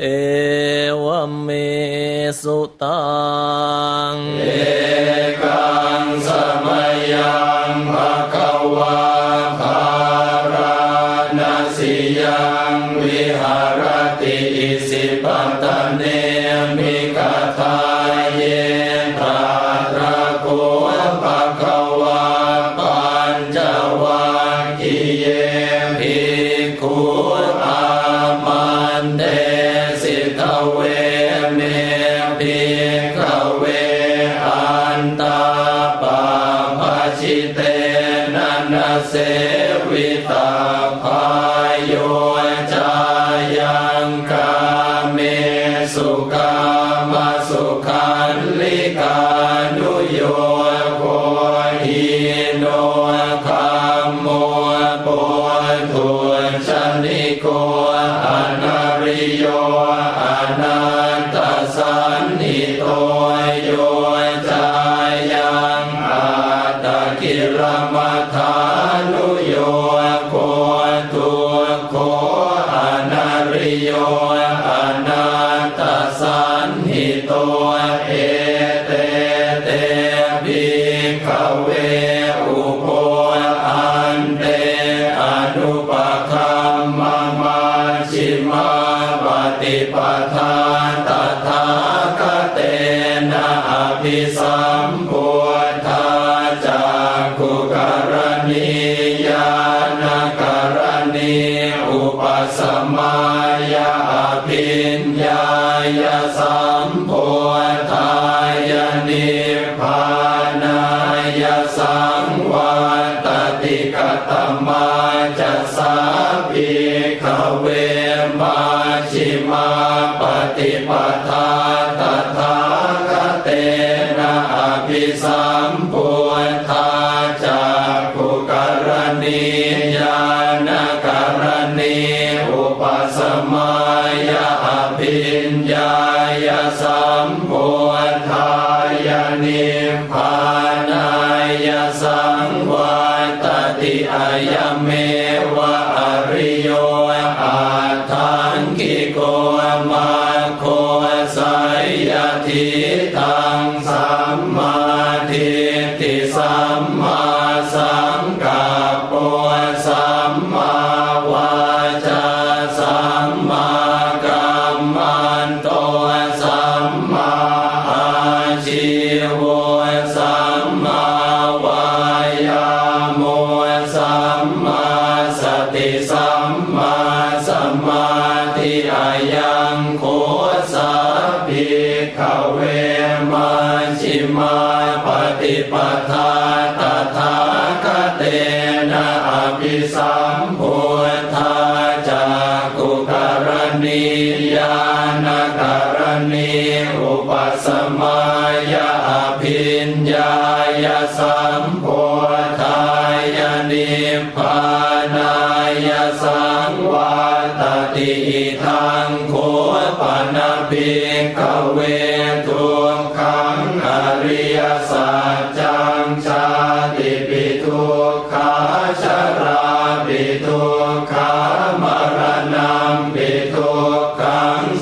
เอวเมสุตังังวาตติกตัมมา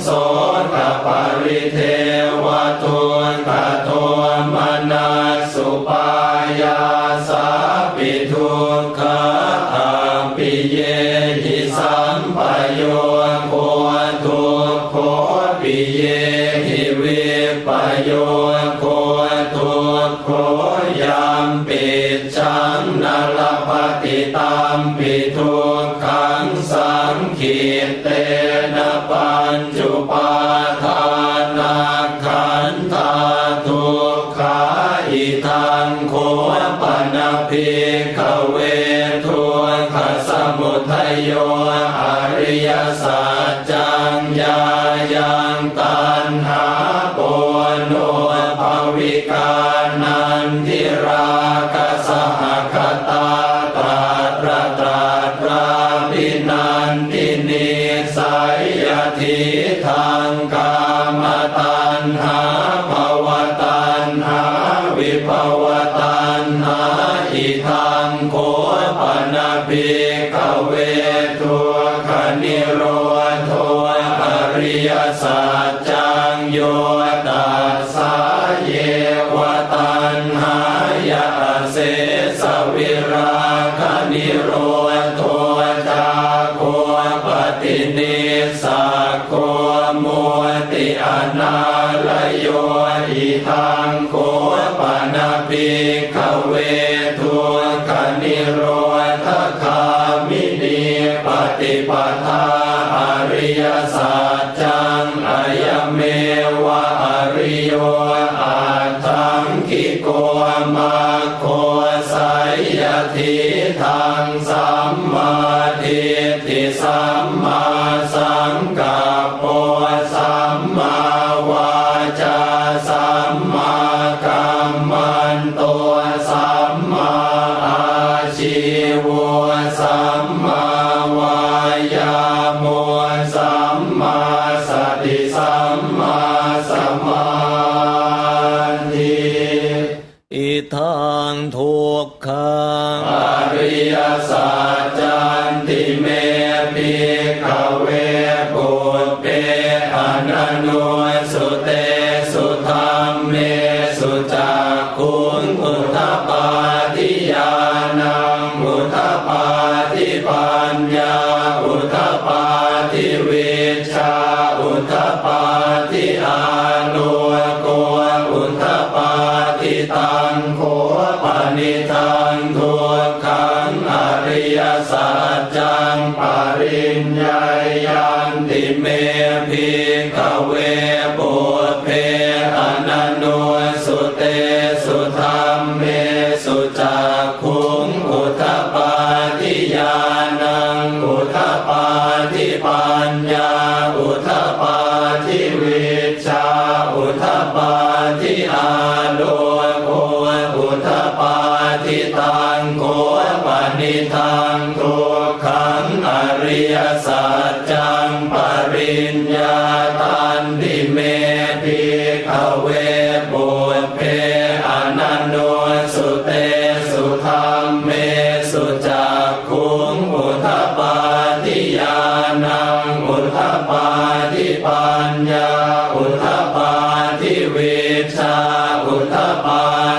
โสตปริเทวตุนต ทีทังสัมมาทิฏฐิสัม อุทปาทิเวชาอุทปา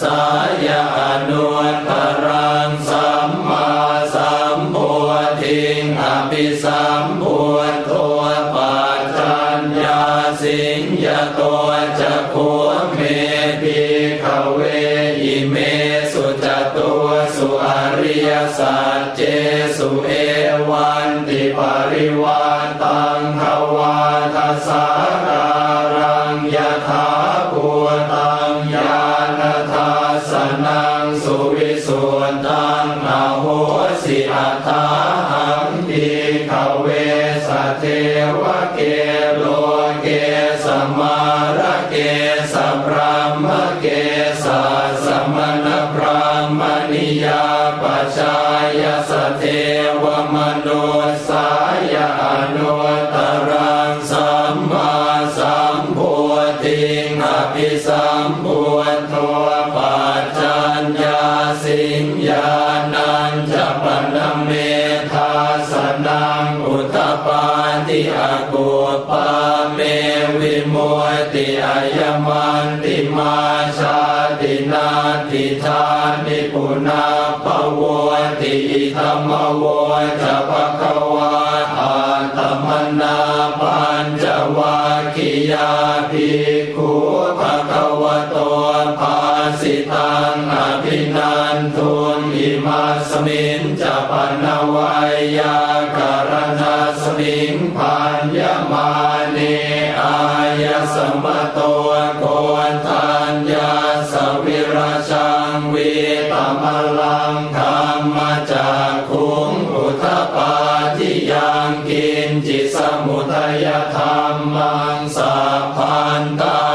สายา ธรรมวจะปะคะวาอาธรรมนาปัญจวัคคียาภิกขุภะคะวะโตภาสิตังอภินันทุนอิมาสมิงจะปนวายาการณาสมิงปัญญมาเนอายสมโตโกนทานยาสวิราชังเวตมลัง จิตสมุทัยธรรมังสัพพันตั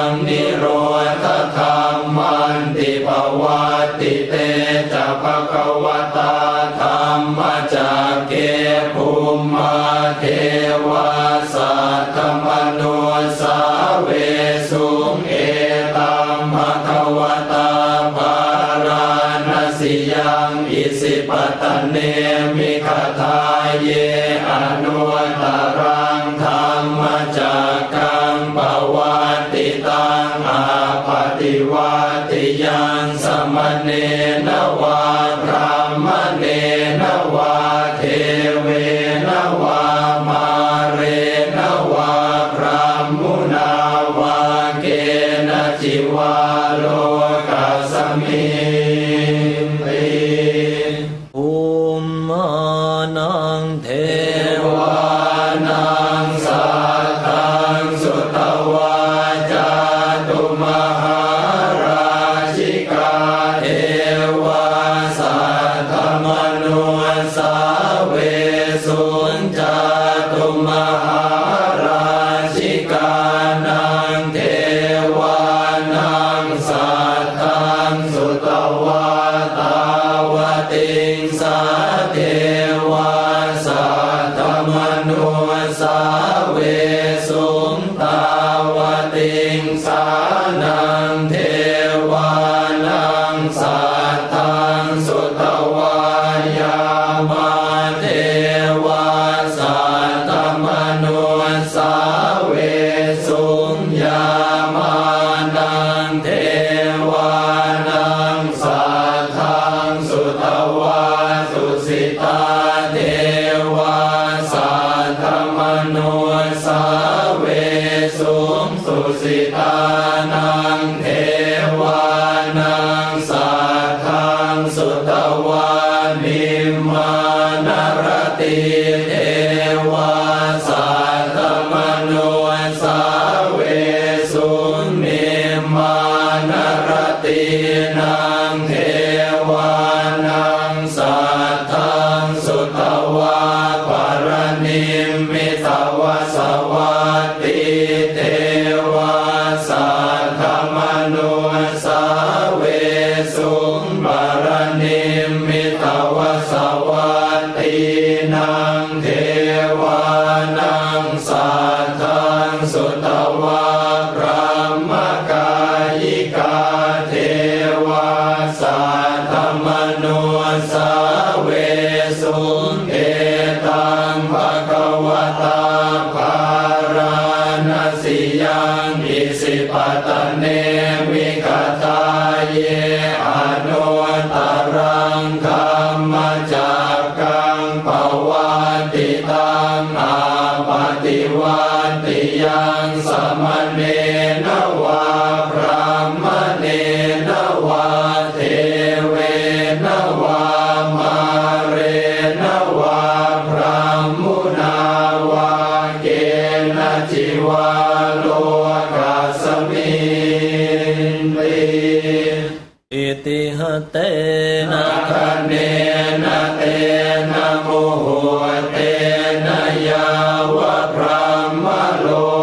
ろう。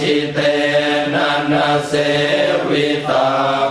ชิเตนันเสวิตา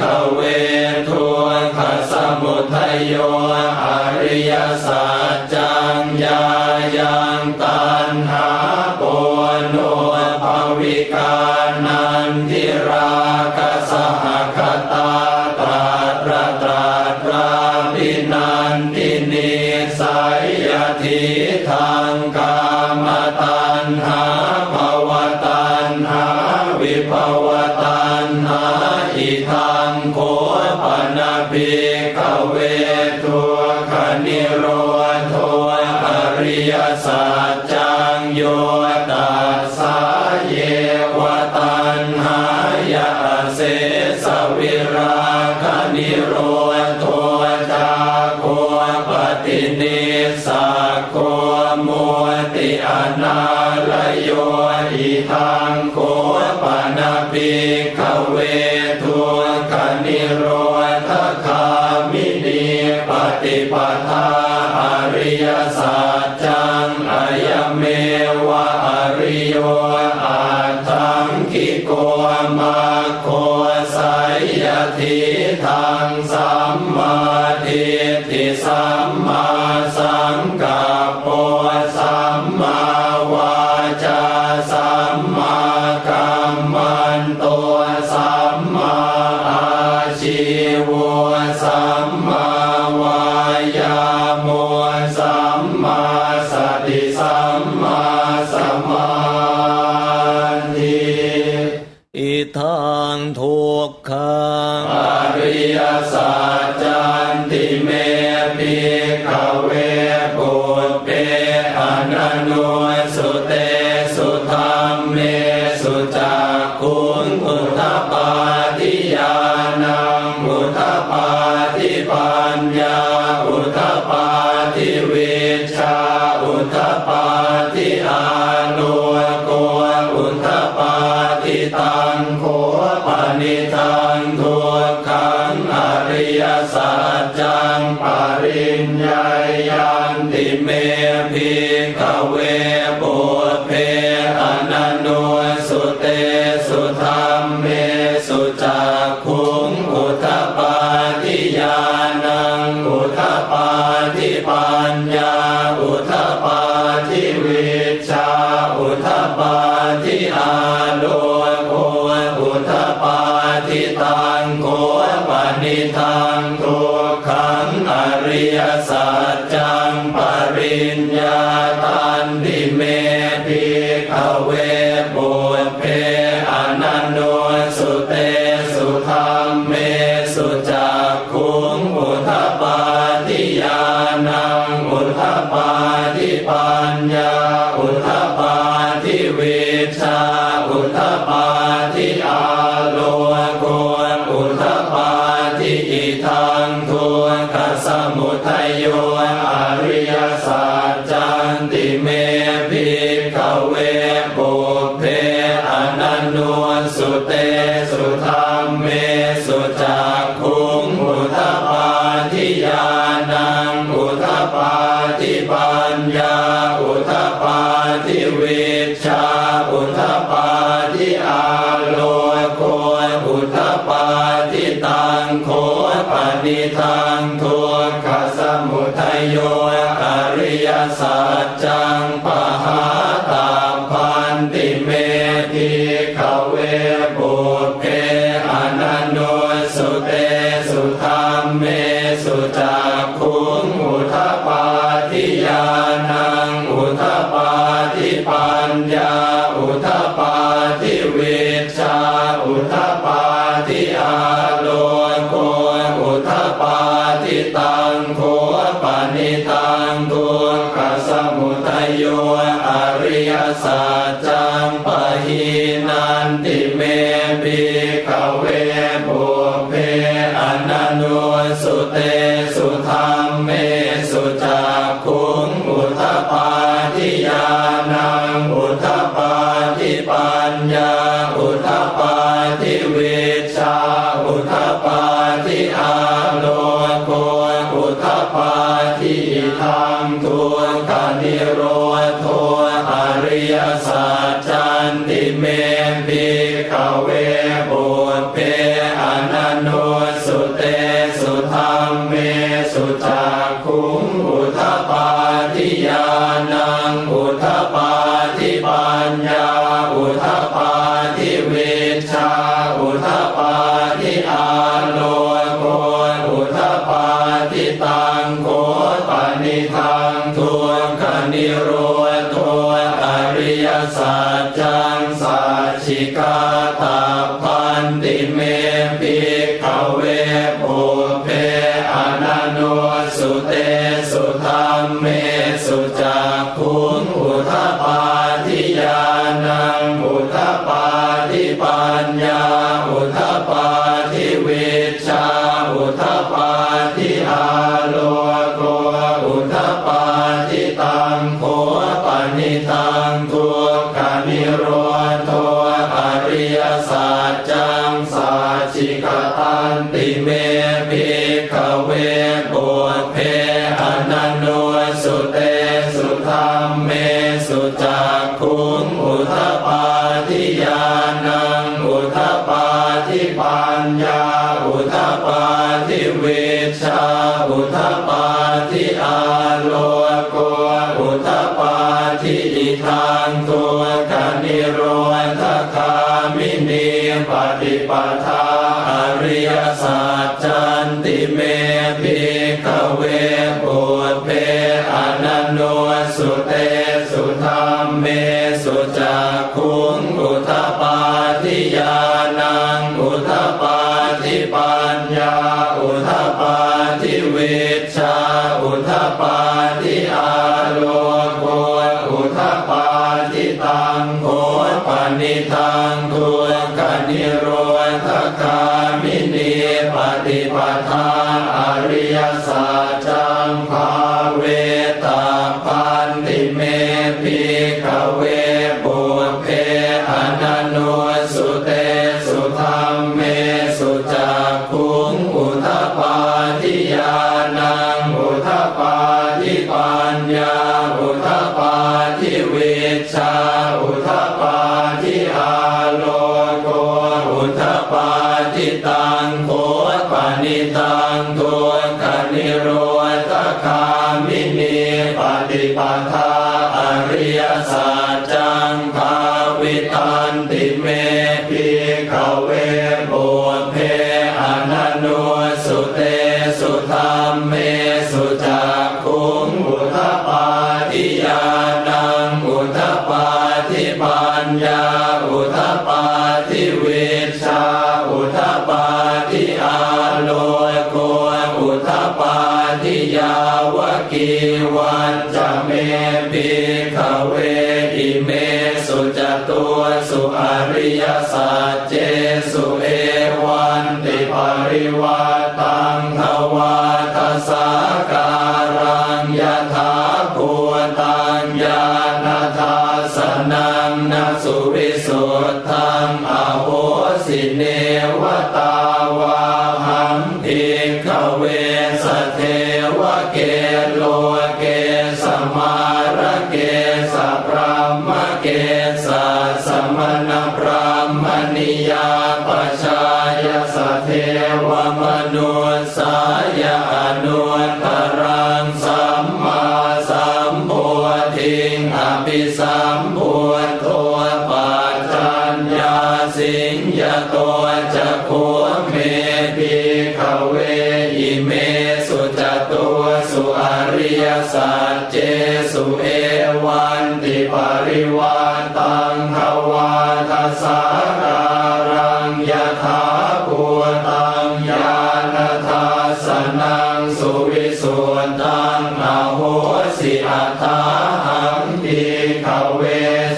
ขเวทุนขสมุทัยโยอริยสัจ นุสุเต โคปนิทังทุกขสมุทัยโยอริยสัจจังปะหา ตังตุ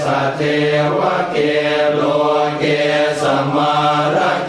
สเทวเกโลเกสมาร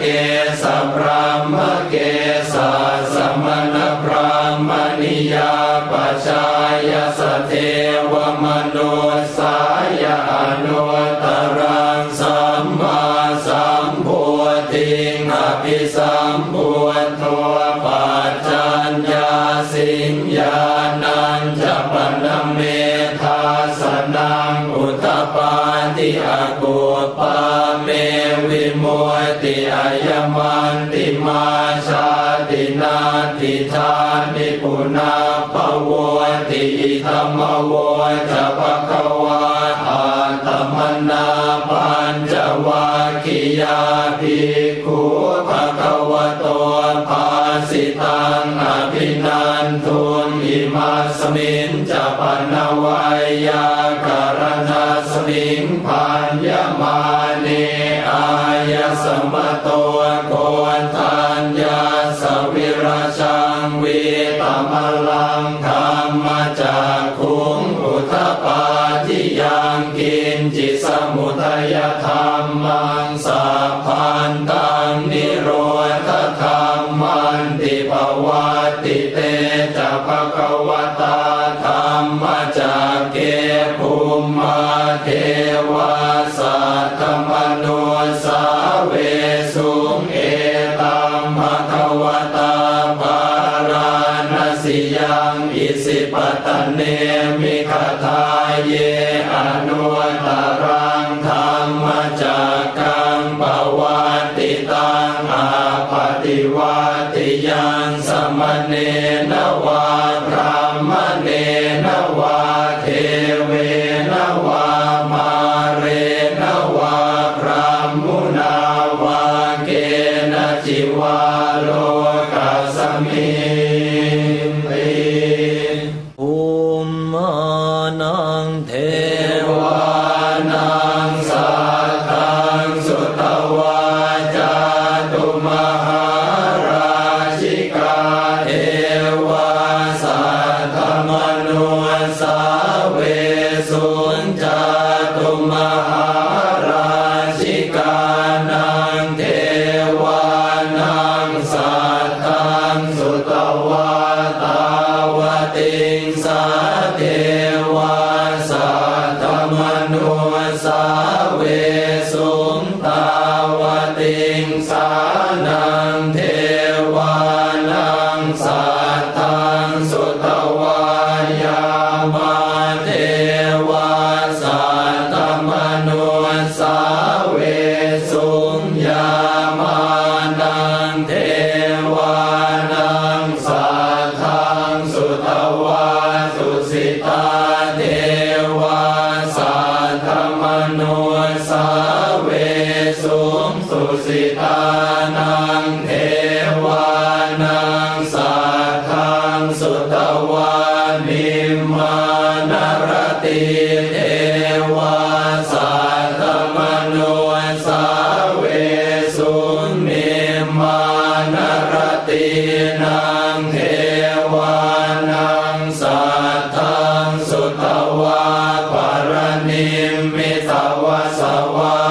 ธรรมโวจะปะคะวาอารมนาปัญจวัคคียาภิกขุภะคะวะโตภาสิตังอภินันทุนอิมาสมินจะปนวายาการณาสมิงพันยมา มเนนวารา วะสวา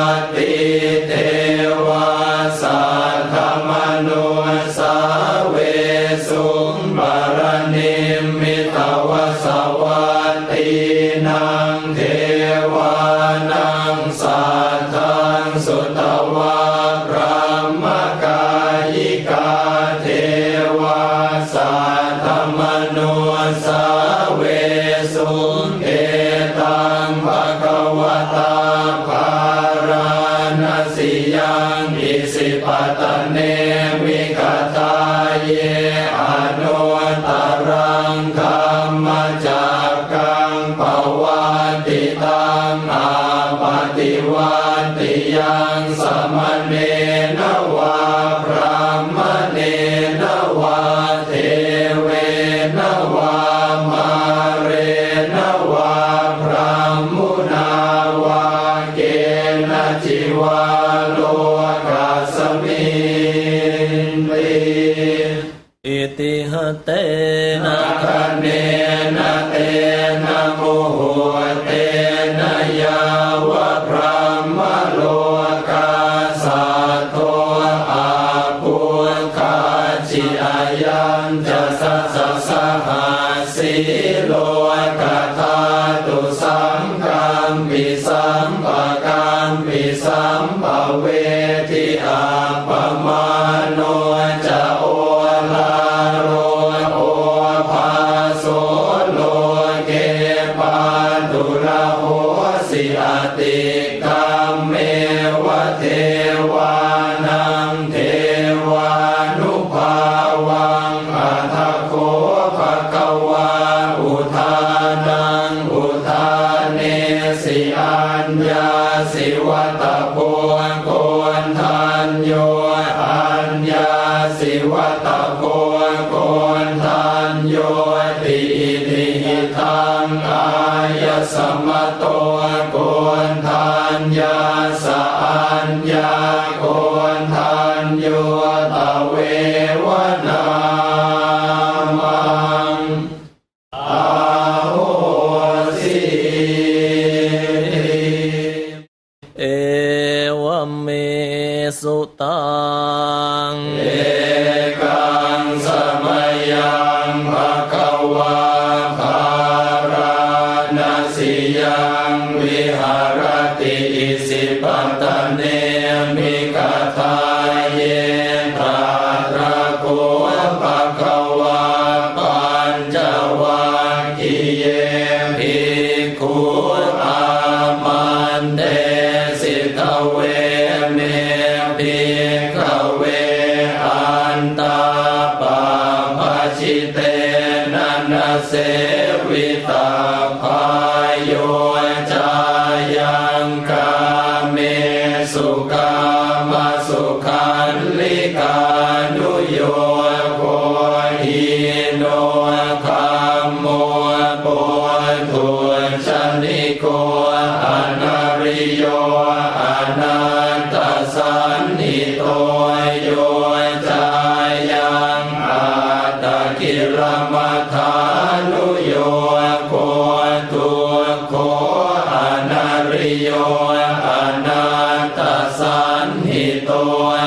Lord.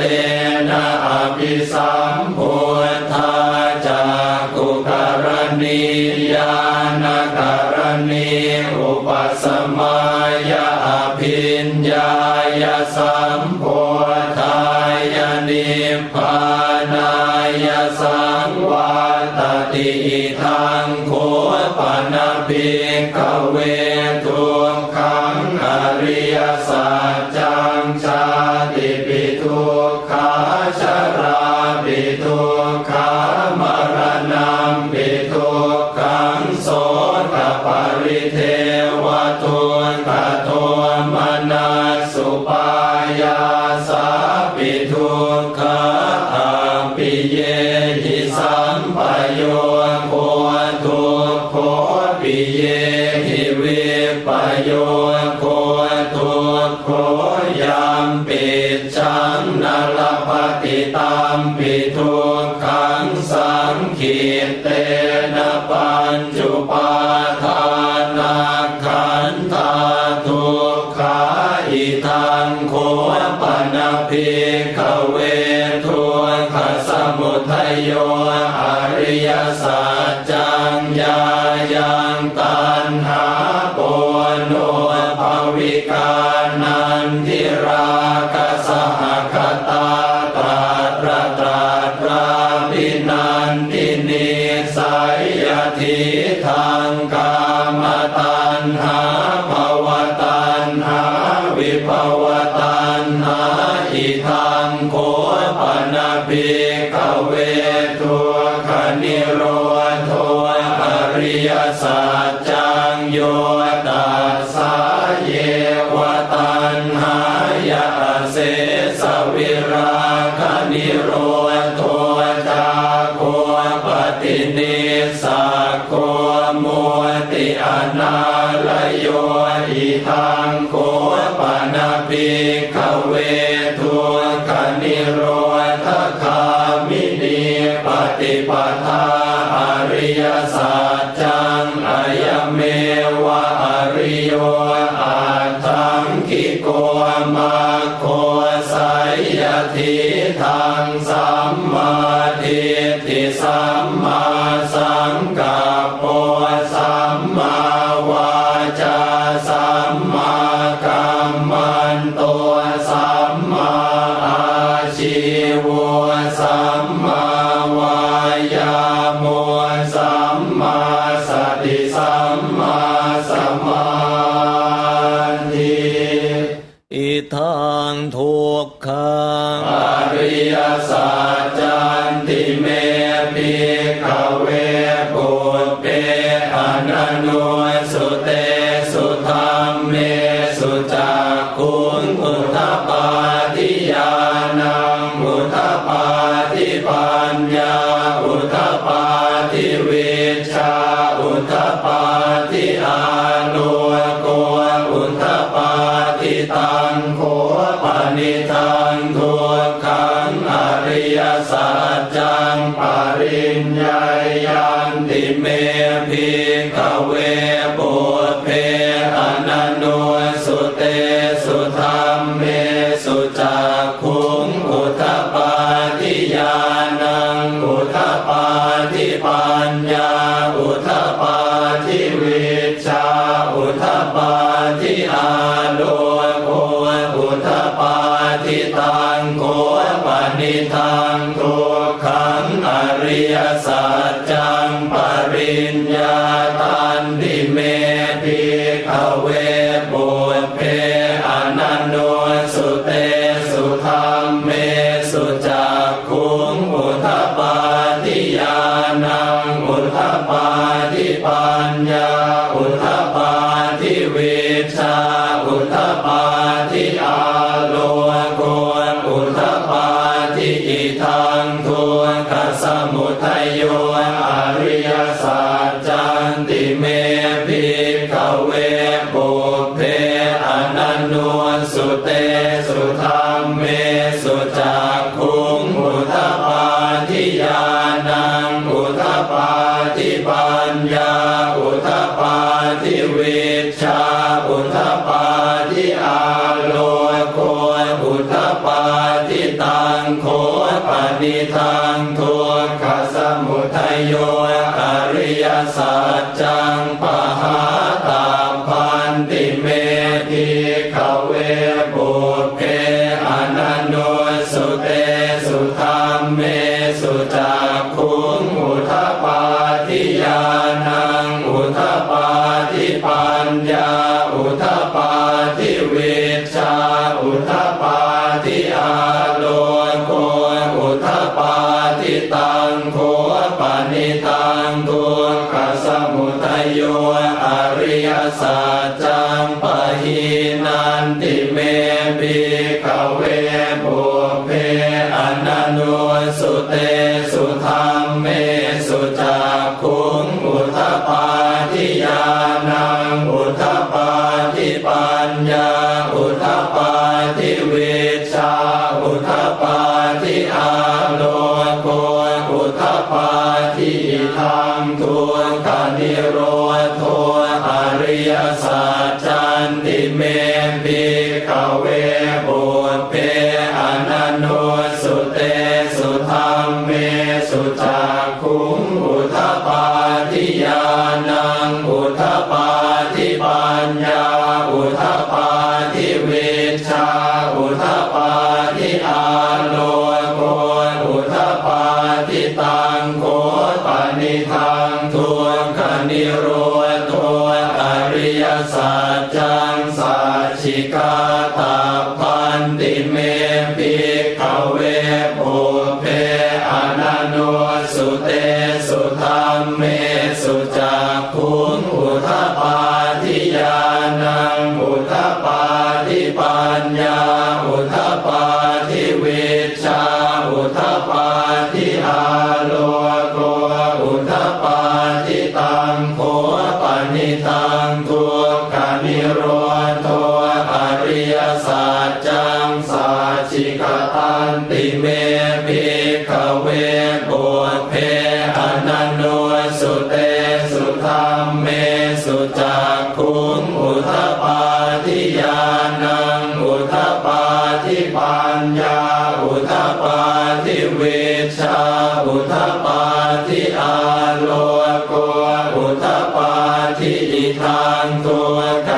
เตนะอภิสัมพุท จจังโย สัจจังปะหินันติเม วิชาอุทปาทิอาโลโกอุทปาทิอิทางตัวก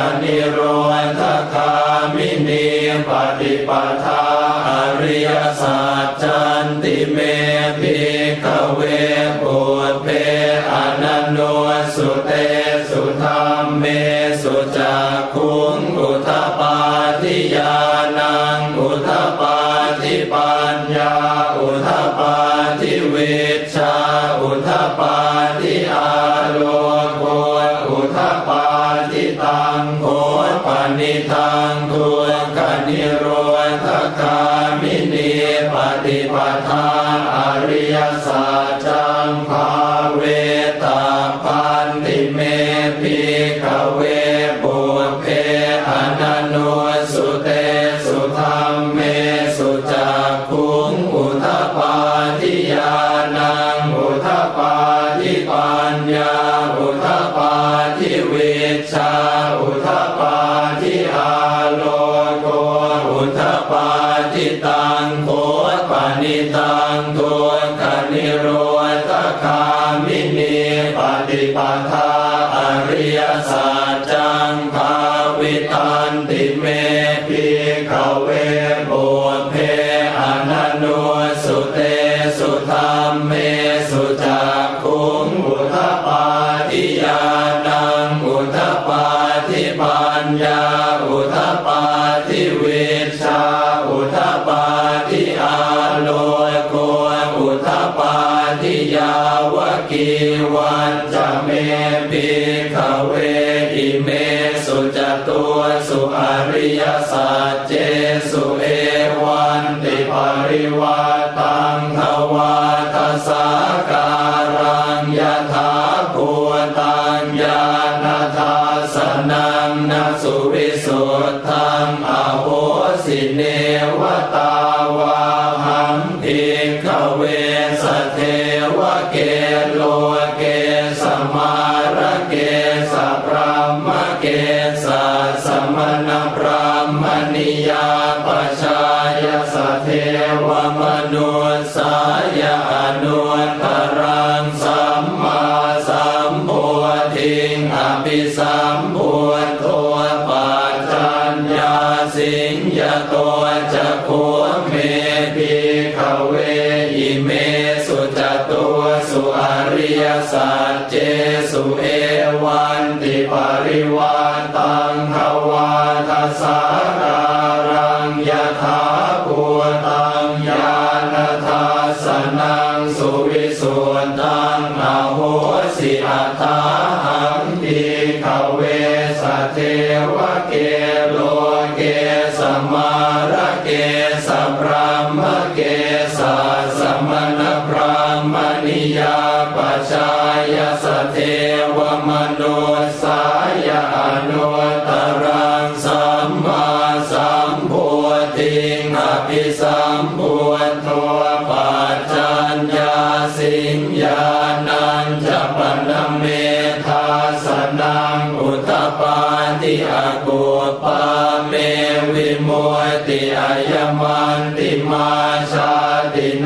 สุจตัวสุอริยศาสเจสุ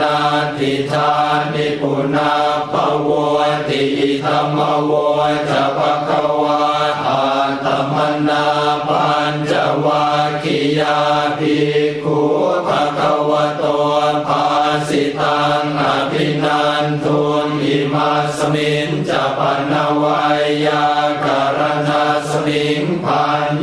นาติธานิปุนาปวัติธรรมวัจะปะกวาอาตมนาปัญจวัคียาภิกขุภะคะวะโตภาสิตังอภินันทุนอิมาสมินจะปนวายากรณาสมิงพัน